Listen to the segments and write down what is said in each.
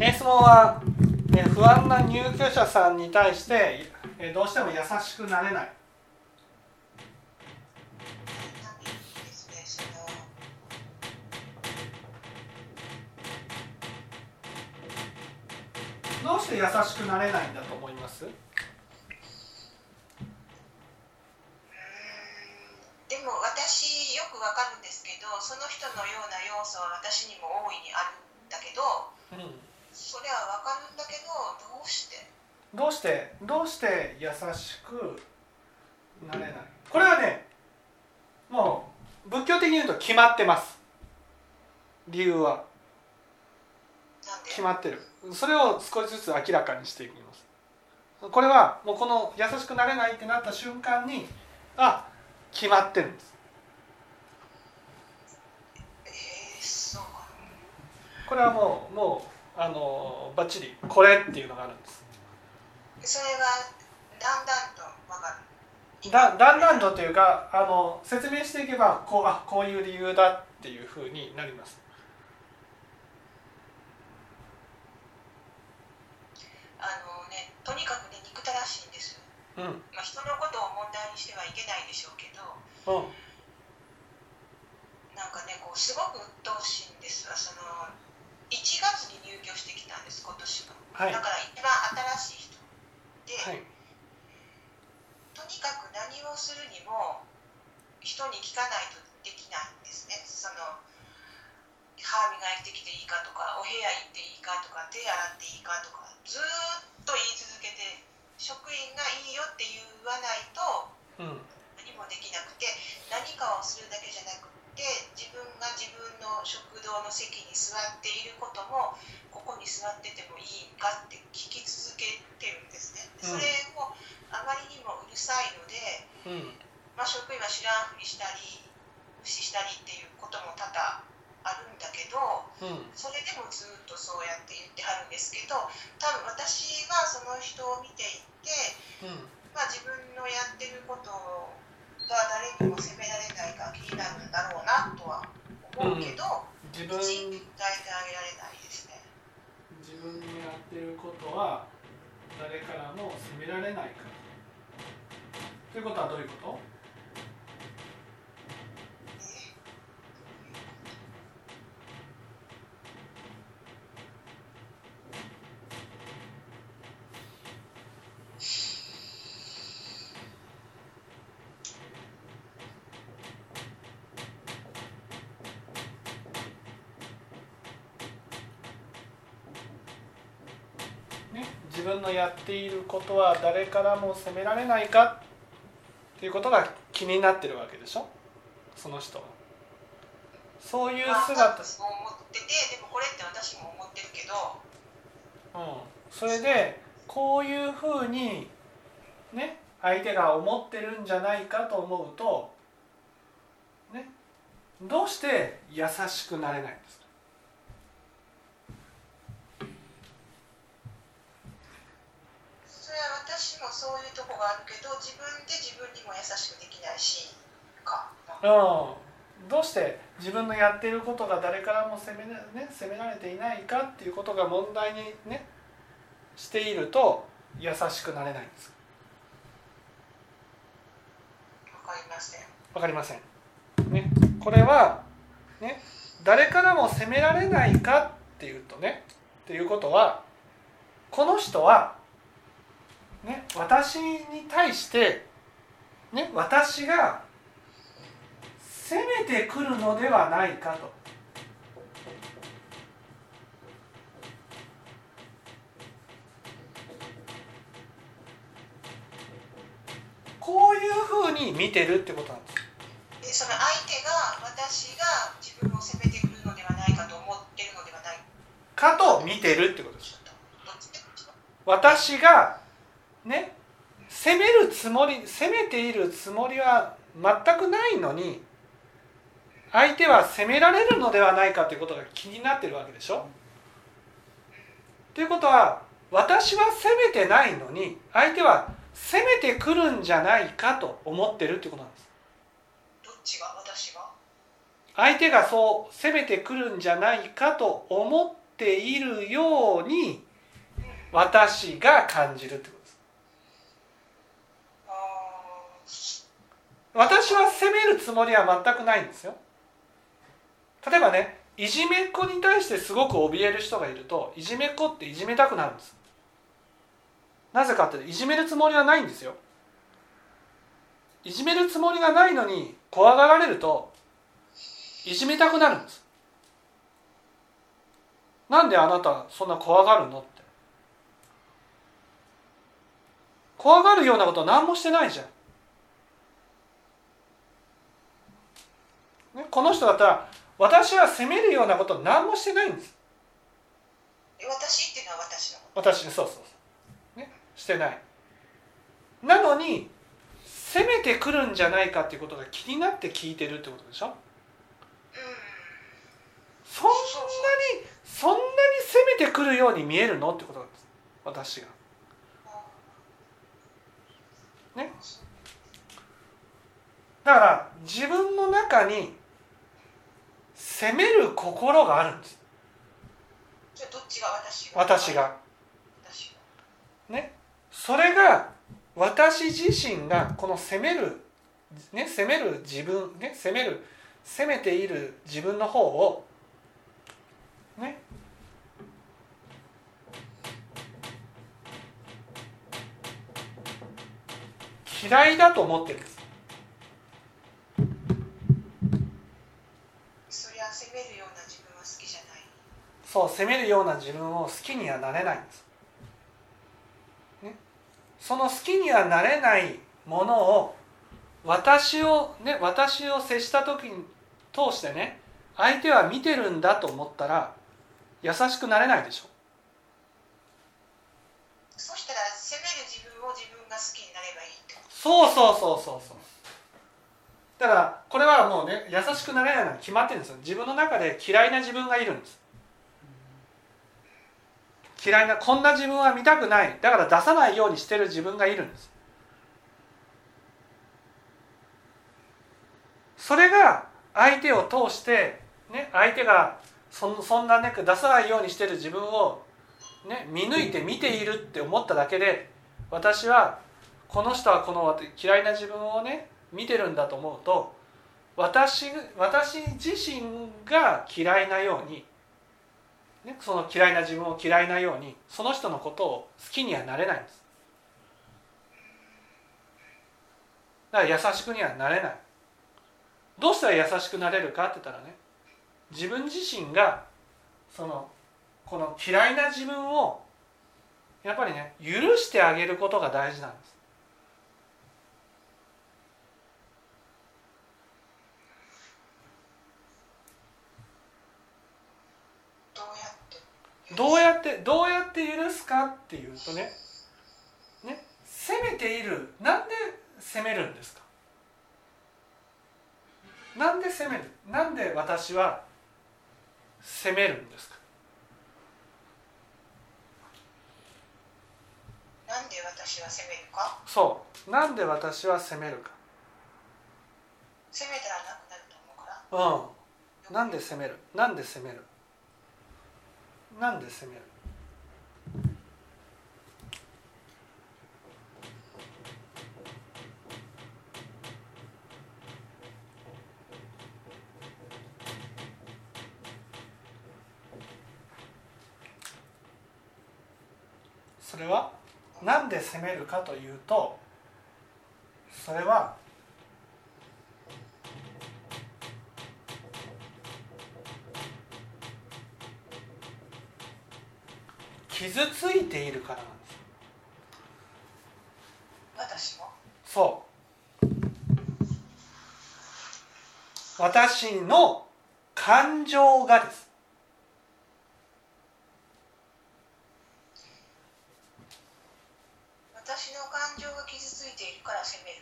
え質問は、え不安な入居者さんに対して、えどうしても優しくなれない。どうして優しくなれないんだと思います？でも私よくわかるんですけどその人のような要素は私にも大いにあるんだけどうんそれはわかるんだけどどうして？どうして？どうして優しくなれない？これはねもう仏教的に言うと決まってます。理由は。決まってる。それを少しずつ明らかにしていきます。これはもうこの優しくなれないってなった瞬間にあ決まってるんです。これはもうもうあのバッチリこれっていうのがあるんです。それはだんだんとわかる。だだんだんとというかあの説明していけばこうあこういう理由だっていうふうになります。あのねとにかくね憎たらしいんです、うん。うんまあ、人のことを問題にしてはいけないでしょうけどなんかねこうすごく鬱陶しいんですわその1月に入居してきたんです今年の、はい。だから一番新しい人で、はい。とにかく何をするにも人に聞かないとできないんですね。その歯磨いてきていいかとかお部屋行っていいかとか手洗っていいもここに座っててもいいかって聞き続けてるんですね。それもあまりにもうるさいので、うんまあ、職員は知らんふりしたり無視したりっていうことも多々あるんだけどうんそれでもずっとそうやって言ってはるんですけど多分私はその人を見て分のやってることは誰からも責められないから。ということはどういうことね、自分のやっていることは誰からも責められないか？っていうことが気になってるわけでしょ？その人は。そういうまあ、姿、そう思っててでもこれって私も思ってるけど。うん、それでこういうふうにね相手が思ってるんじゃないかと思うとねどうして優しくなれないんですかそれは私もそういうとこがあるけど自分で自分にも優しくできないしか。うん、どうして自分のやっていることが誰からも責め,、ね、責められていないかっていうことが問題にねしていると優しくなれないんですわかりません。わかりません、ね、これは、ね、誰からも責められないかっていうとねっていうことはこの人は、ね、私に対して、ね、私が責めてくるのではないかと。こういうふうに見てるってことなんです。でその相手が私が自分を責めてくるのではないかと思ってるのではないかと見てるってことです。私がね責めるつもり責めているつもりは全くないのに相手は責められるのではないかということが気になってるわけでしょ？ということは私は責めてないのに相手は責めてくるんじゃないかと思ってるってことなんです。どっちが私が？相手がそう攻めてくるんじゃないかと思っっているように私が感じるってことですあ私は責めるつもりは全くないんですよ。例えばねいじめっ子に対してすごく怯える人がいるといじめっ子っていじめたくなるんですなぜかっていじめるつもりはないんですよ。いじめるつもりがないのに怖がられるといじめたくなるんです。なんであなたそんな怖がるのって。怖がるようなこと何もしてないじゃん。ね、この人だったら私は責めるようなこと何もしてないんです。私っていうのは私のこ私そうそうそう。ねしてない。なのに責めてくるんじゃないかっていうことが気になって聞いてるってことでしょ？とうん。そんなにそんなに責めてくるように見えるのってことなんです。私が。ね。だから自分の中に責める心があるんです。じゃあどっちが私が？私が。私が。ね。それが私自身がこの責めるね責める自分ね責める責めている自分の方をね。嫌いだと思ってるんですそりゃ責めるような自分は好きじゃないそう責めるような自分を好きにはなれないんです、ね、その好きにはなれないものを私をね私を接した時に通してね相手は見てるんだと思ったら優しくなれないでしょ。そしたら責める自分を自分が好きになればいいってこと？そうそうそうそうそう。だからこれはもうね優しくなれないのに決まってるんですよ。自分の中で嫌いな自分がいるんです嫌いなこんな自分は見たくない。だから出さないようにしてる自分がいるんです。それが相手を通して、ね、相手がそそんなね出さないようにしてる自分を、ね、見抜いて見ているって思っただけで私はこの人はこの嫌いな自分をね見てるんだと思うと私私自身が嫌いなように、ね、その嫌いな自分を嫌いなようにその人のことを好きにはなれないんです。だから優しくにはなれない。どうしたら優しくなれるかって言ったらね自分自身がそのこの嫌いな自分をやっぱりね許してあげることが大事なんですどうやってどうやってどうやって許すかっていうとねね責めている。なんで責めるんですか？なんで責める？なんで私は責めるんですか？なんで私は責めるか？そう。なんで私は責めるか。責めたらなくなると思うから。うん。なんで責める？なんで責める？なんで責めるそれはなんで責めるかというとそれは傷ついているからなんです。私も？そう。私の感情がです。私の感情が傷ついているから責める。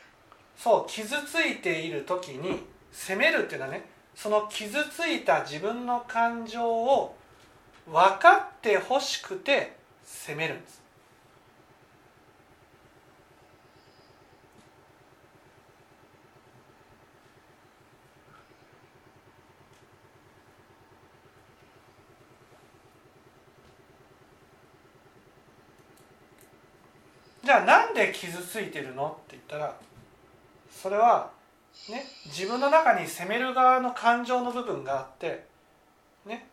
そう傷ついている時に責めるっていうのはねその傷ついた自分の感情を分かってほしくて責めるんです。じゃあなんで傷ついてるのって言ったらそれは、ね、自分の中に責める側の感情の部分があって、ね、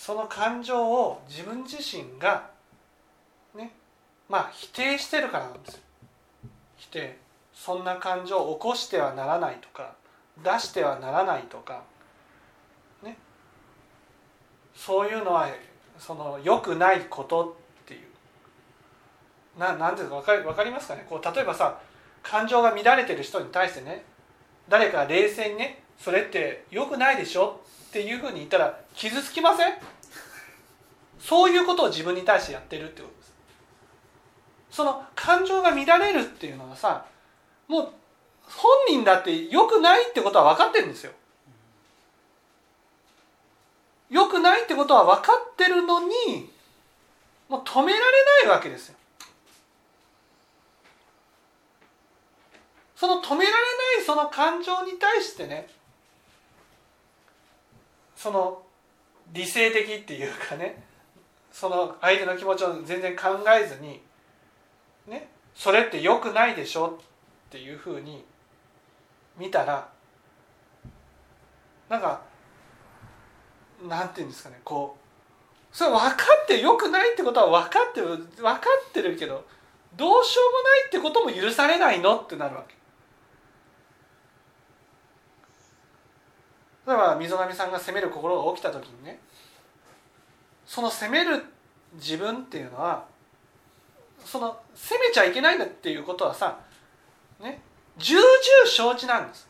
その感情を自分自身がねまあ否定してるからなんですよ。否定。そんな感情を起こしてはならないとか出してはならないとかね。そういうのはその良くないことっていう。ななんていうか分かり分かりますかね？こう例えばさ感情が乱れてる人に対してね誰か冷静にねそれって良くないでしょ？っていうふうに言ったら傷つきません？そういうことを自分に対してやってるってことです。その感情が乱れるっていうのはさもう本人だって良くないってことは分かってるんですよ。良くないってことは分かってるのにもう止められないわけですよ。その止められないその感情に対してねその理性的っていうかねその相手の気持ちを全然考えずにねそれって良くないでしょっていうふうに見たらなんかなんていうんですかねこうそれ分かってよくないってことは分かってる分かってるけどどうしようもないってことも許されないのってなるわけ。例えば溝上さんが責める心が起きた時にねその責める自分っていうのはその責めちゃいけないんだっていうことはさね重々承知なんです。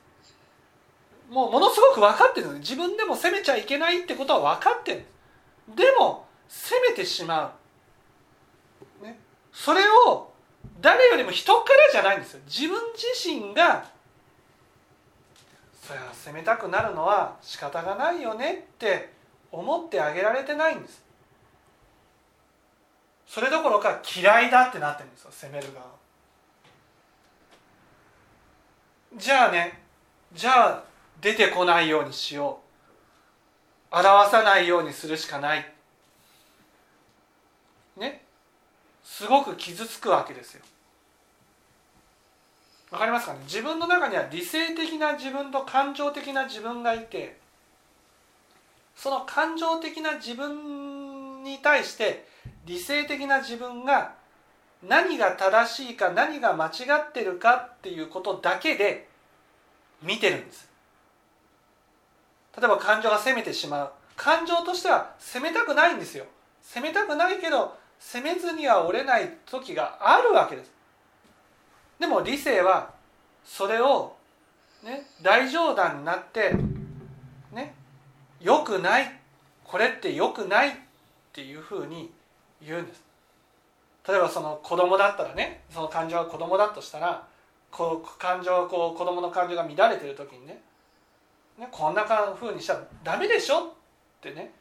もうものすごく分かってる自分でも責めちゃいけないってことは分かってるでも責めてしまう、ね、それを誰よりも人からじゃないんですよ。自分自身がそれは責めたくなるのは仕方がないよねって思ってあげられてないんです。それどころか嫌いだってなってるんですよ責める側。じゃあねじゃあ出てこないようにしよう。表さないようにするしかない。ね。すごく傷つくわけですよ。わかりますかね？自分の中には理性的な自分と感情的な自分がいてその感情的な自分に対して理性的な自分が何が正しいか何が間違ってるかっていうことだけで見てるんです。例えば感情が責めてしまう。感情としては責めたくないんですよ。責めたくないけど責めずには折れない時があるわけです。でも理性はそれを、ね、大冗談になってねよくないこれってよくないっていうふうに言うんです例えばその子供だったらねその感情が子供だとしたらこう感情こう子供の感情が乱れてる時にねねこんなふうにしたらダメでしょってね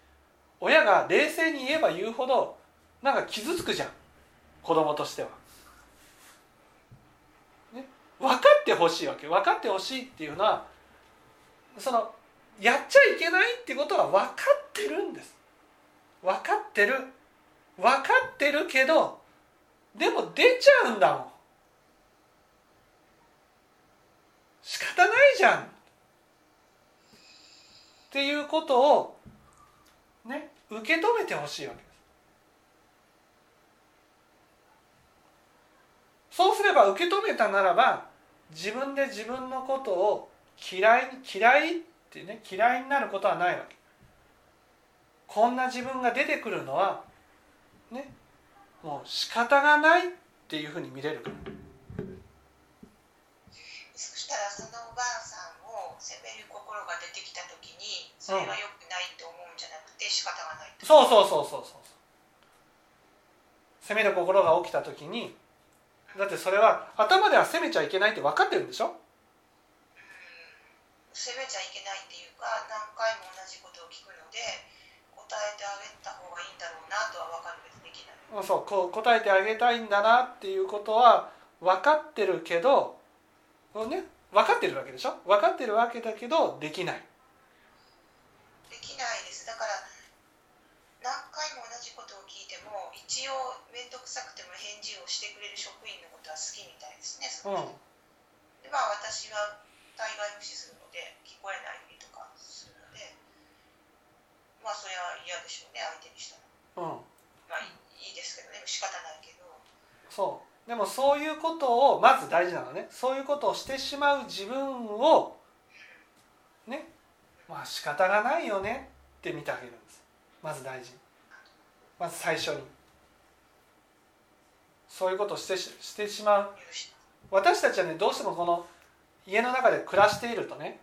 親が冷静に言えば言うほどなんか傷つくじゃん子供としては。ね、分かってほしいわけ。分かってほしいっていうのはそのやっちゃいけないってことは分かってるんです。分かってる。分かってるけどでも出ちゃうんだもん。仕方ないじゃん。っていうことをね受け止めてほしいわけです。そうすれば受け止めたならば自分で自分のことを嫌い嫌いってね嫌いになることはないわけ。こんな自分が出てくるのはねもう仕方がないっていうふうに見れるから。そしたらそのおばあさんを責める心が出てきた時にそれは良くないと思うんじゃなくて仕方がないそうそうそうそうそう。責める心が起きた時にだってそれは頭では責めちゃいけないって分かってるんでしょ？責めちゃいけないっていうか何回も同じことを聞くので答えてあげた方がいいんだろうなとは分かるけどできない。そうこう答えてあげたいんだなっていうことは分かってるけど、ね、分かってるわけでしょ？分かってるわけだけどできない。できないです。だから何回も同じことを聞いても一応面倒くさくても返事をしてくれる職員のことは好きみたいですね。うんでまあ私は大概無視するので聞こえないとかするのでまあそれは嫌でしょうね相手にしたら。うんまあいいですけどね仕方ないけど。そうでもそういうことをまず大事なのねそういうことをしてしまう自分をねまあ仕方がないよねって見てあげるんですまず大事まず最初にそういうことをしてししてしまう私たちはねどうしてもこの家の中で暮らしているとね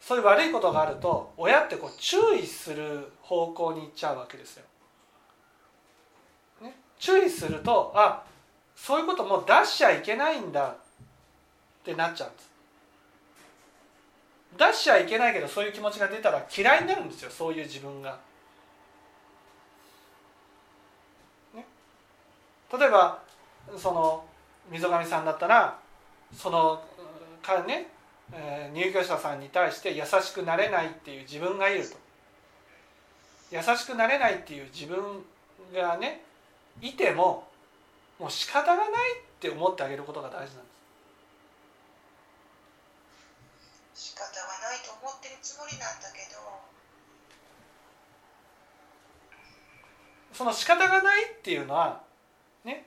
そういう悪いことがあると親ってこう注意する方向に行っちゃうわけですよ。ね、注意するとあそういうこともう出しちゃいけないんだってなっちゃうんです。出しちゃいけないけどそういう気持ちが出たら嫌いになるんですよそういう自分が。例えばその溝上さんだったらそのかね、えー入居者さんに対して優しくなれないっていう自分がいると。優しくなれないっていう自分がねいてももう仕方がないって思ってあげることが大事なんです。仕方がないと思ってるつもりなんだけど。その仕方がないっていうのはね。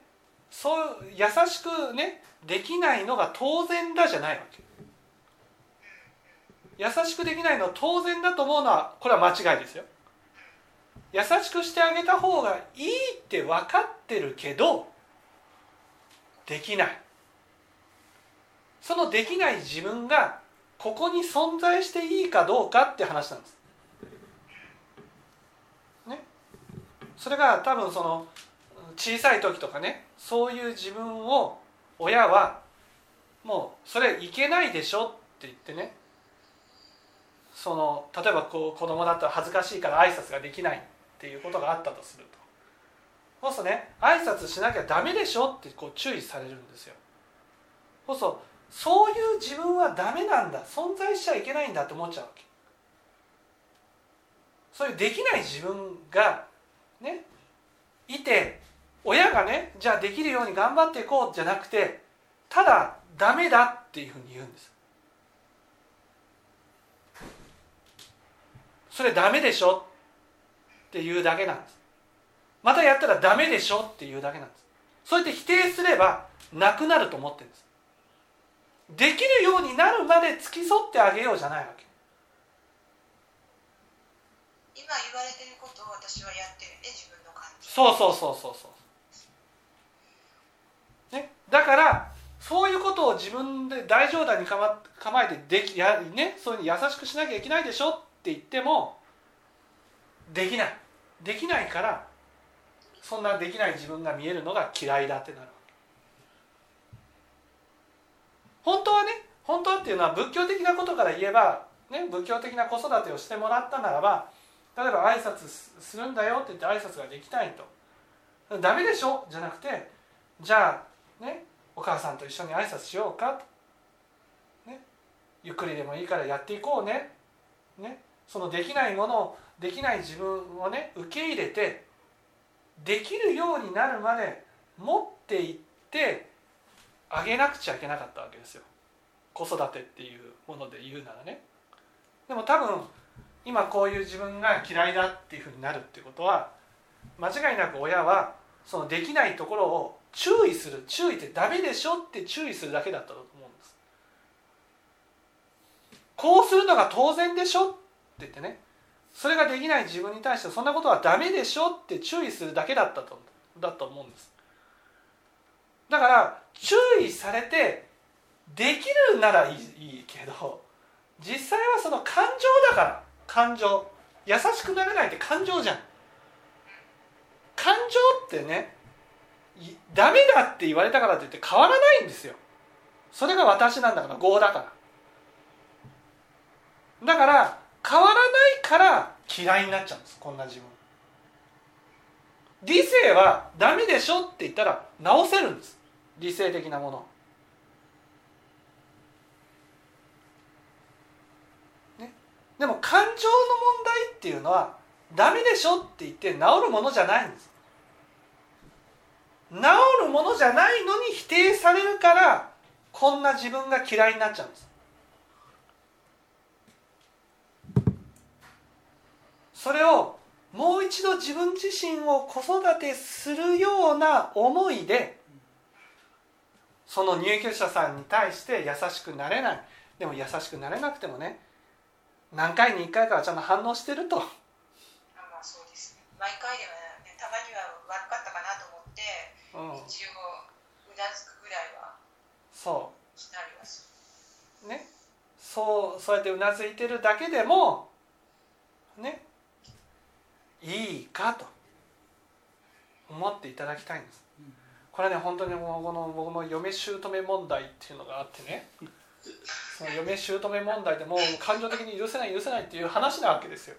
そう優しくねできないのが当然だじゃないわけ。優しくできないの当然だと思うのはこれは間違いですよ。優しくしてあげた方がいいって分かってるけどできない。そのできない自分がここに存在していいかどうかって話なんです。ね。それが多分その小さい時とかねそういう自分を親はもうそれいけないでしょって言ってねその例えばこう子供だったら恥ずかしいから挨拶ができないっていうことがあったとすると。そうするとね挨拶しなきゃダメでしょってこう注意されるんですよ。そうするとそういう自分はダメなんだ存在しちゃいけないんだって思っちゃうわけ。そういうできない自分がねいて親がねじゃあできるように頑張っていこうじゃなくてただダメだっていうふうに言うんです。それダメでしょっていうだけなんです。またやったらダメでしょっていうだけなんです。そうやって否定すればなくなると思ってるんです。できるようになるまで付き添ってあげようじゃないわけ。今言われてることを私はやってるね自分の感じ。そうそうそうそうそう、ね、だからそういうことを自分で大冗談に構えてできや、ね、そういうに優しくしなきゃいけないでしょって言ってもできない。できないからそんなできない自分が見えるのが嫌いだってなる。本当はね本当はっていうのは仏教的なことから言えば、ね、仏教的な子育てをしてもらったならば例えば挨拶するんだよって言って挨拶ができないと。ダメでしょ？じゃなくてじゃあねお母さんと一緒に挨拶しようかと、ね、ゆっくりでもいいからやっていこうね。ねそのできないものをできない自分をね受け入れてできるようになるまで持っていってあげなくちゃいけなかったわけですよ。子育てっていうもので言うならね。でも多分今こういう自分が嫌いだっていうふうになるってことは間違いなく親はそのできないところを注意する注意ってダメでしょって注意するだけだったと思うんです。こうするのが当然でしょって言ってね。それができない自分に対してそんなことはダメでしょって注意するだけだったとだと思うんです。だから注意されてできるならいいけど実際はその感情だから。感情。優しくなれないって感情じゃん。感情ってねダメだって言われたからといって変わらないんですよ。それが私なんだから業だから。だから変わらないから嫌いになっちゃうんです。こんな自分。理性はダメでしょって言ったら直せるんです。理性的なもの。ね。でも感情の問題っていうのはダメでしょって言って治るものじゃないんです。治るものじゃないのに否定されるからこんな自分が嫌いになっちゃうんです。それをもう一度自分自身を子育てするような思いでその入居者さんに対して優しくなれない。でも優しくなれなくてもね何回に1回かはちゃんと反応してると。あまあそうですね。毎回ではねた一応うなずくぐらいはそしたりはすうね。そうそうやってうなずいてるだけでもね。いいかと思っていただきたいんです。これね本当にもうこの僕の嫁姑問題っていうのがあってね。その嫁姑問題でもう感情的に許せない許せないっていう話なわけですよ。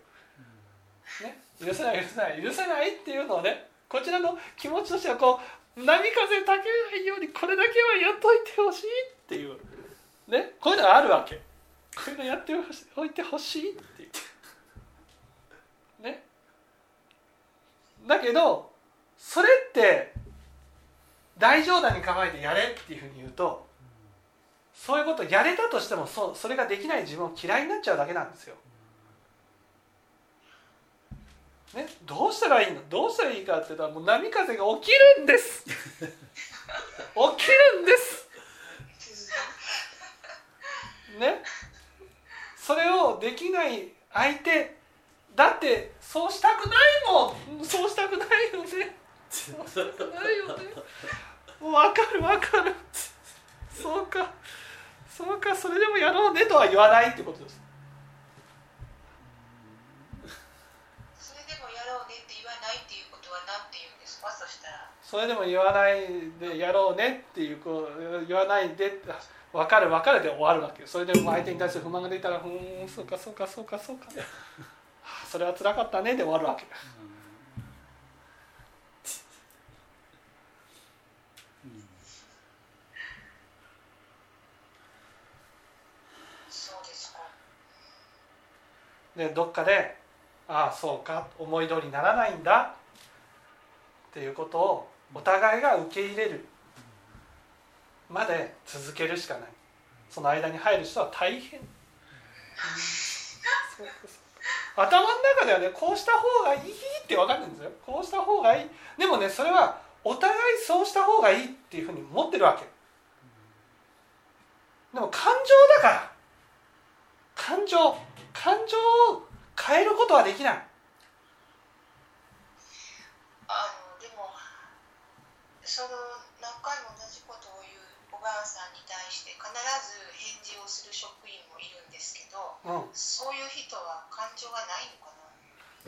ね、許せない許せない許せないっていうのをねこちらの気持ちとしてはこう波風たけないようにこれだけはやっといてほしいっていう。ねこういうのがあるわけ。こういうのやっておいてほしいって言って。ね。だけどそれって大冗談に構えてやれっていうふうに言うとそういうことやれたとしてもそそれができない自分を嫌いになっちゃうだけなんですよ。ね、どうしたらいいの？どうしたらいいかって言ったらもう波風が起きるんです。起きるんです。ね。それをできない相手だってそうしたくないもん。そうしたくないよね。そうしたくないよね。もう分かる分かる。そうか。そうかそれでもやろうねとは言わないってことですそれでも言わないでやろうねっていうこう言わないで分かる分かるで終わるわけそれでも相手に対する不満が出たら「ふーんそうかそうかそうかそうか」それは辛かったねで終わるわけでどっかで「ああそうか思い通りにならないんだ」っていうことをお互いが受け入れる。まで続けるしかない。その間に入る人は大変。頭の中ではねこうした方がいいって分かるんですよ。こうした方がいい。でもねそれはお互いそうした方がいいっていうふうに思ってるわけ。でも感情だから。感情。感情を変えることはできないあのでもその何回も同じことを言うおばあさんに対して必ず返事をする職員もいるんですけどうん、そういう人は感情がないのかな？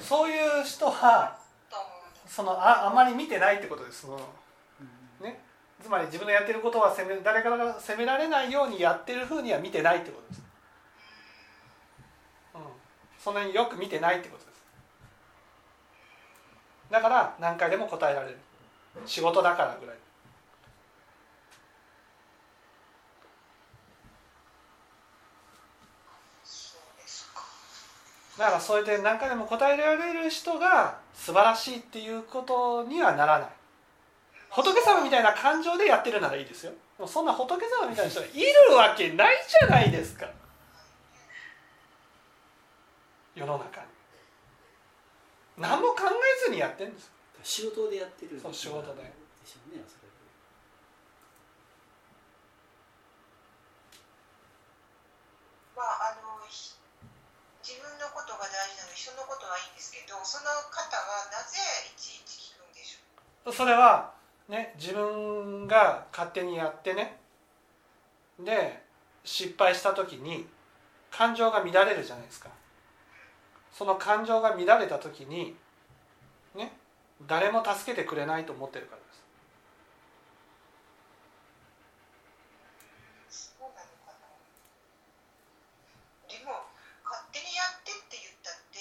そういう人はそのああまり見てないってことですそのね。つまり自分のやってることは責め誰からが責められないようにやってるふうには見てないってことです、うん、そんなによく見てないってことです。だから何回でも答えられる仕事だからぐらい。そうですか。だからそうやって何回でも答えられる人が素晴らしいっていうことにはならない。仏様みたいな感情でやってるならいいですよ。でもそんな仏様みたいな人がいるわけないじゃないですか。世の中に。何も考えずにやってるんです仕事でやってるそう仕事で。でしょうねおそらくまああのひ自分のことが大事なので人のことはいいんですけどその方はなぜいちいち聞くんでしょう？それはね自分が勝手にやってね。で失敗した時に感情が乱れるじゃないですか。その感情が乱れた時にね誰も助けてくれないと思ってるからです。そうなのかな。でも勝手にやってって言ったって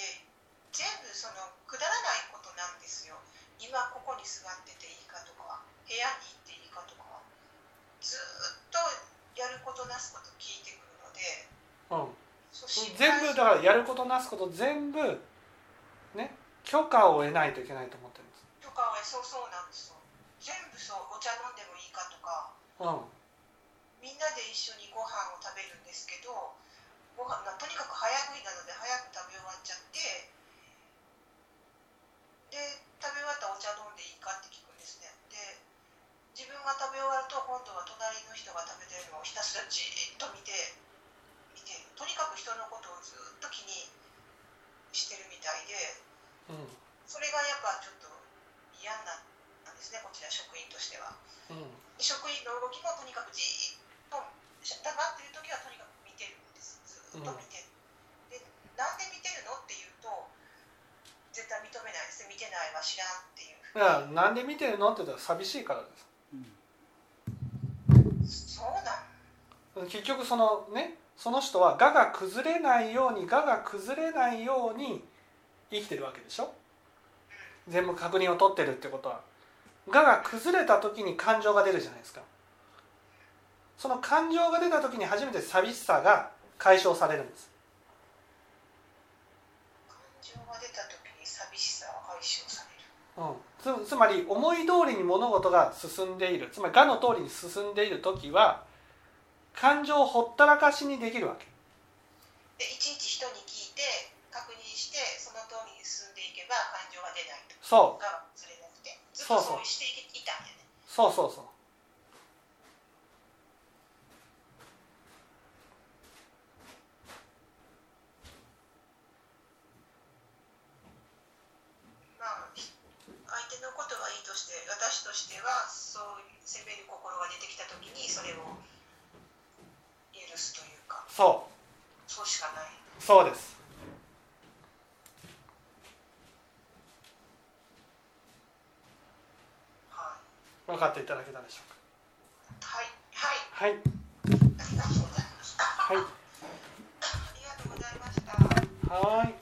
全部そのくだらないことなんですよ。今ここに座ってていいかとか部屋に行っていいかとか。ずーっとやることなすこと聞いてくるのでうん。全部配だからやることなすこと全部ね許可を得ないといけないと思ってるんですとかはそうそうなんですよ全部そうお茶飲んでもいいかとかうんみんなで一緒にご飯を食べるんですけどご飯がとにかく早食いなので早く食べ終わっちゃってで食べ終わったらお茶飲んでいいかって聞くんですねで自分が食べ終わると今度は隣の人が食べてるのをひたすらじーっと見て見てとにかく人のことをずっと気にしてるみたいでうんそれがやっぱちょっと嫌になったんですねこちら職員としては。うん職員の動きもとにかくじーっと黙ってる時はとにかく見てるんです。ずっと見てる、でなんで見てるのって言うと絶対認めないですね。見てないは知らんっていうだからなんで見てるのって言ったら寂しいからです。うんそうなん。結局そのねその人は我が崩れないように我が崩れないように生きてるわけでしょ。全部確認を取ってるってことは我が崩れた時に感情が出るじゃないですか。その感情が出た時に初めて寂しさが解消されるんです。感情が出た時に寂しさは解消される。うん、つつまり思い通りに物事が進んでいる。つまり我の通りに進んでいる時は感情をほったらかしにできるわけ。でいちいち人に聞いて確認してその通りに進んでいけば感情が出ないと。そうそうそう。とそうしていたんやねそうそう。そうまあひ相手のことはいいとして私としてはそういう責める心が出てきた時にそれを許すというかそう。そうしかない。そうです分かっていただけたでしょうか？はいい。ありがとうございはい。ありがとうございました。はい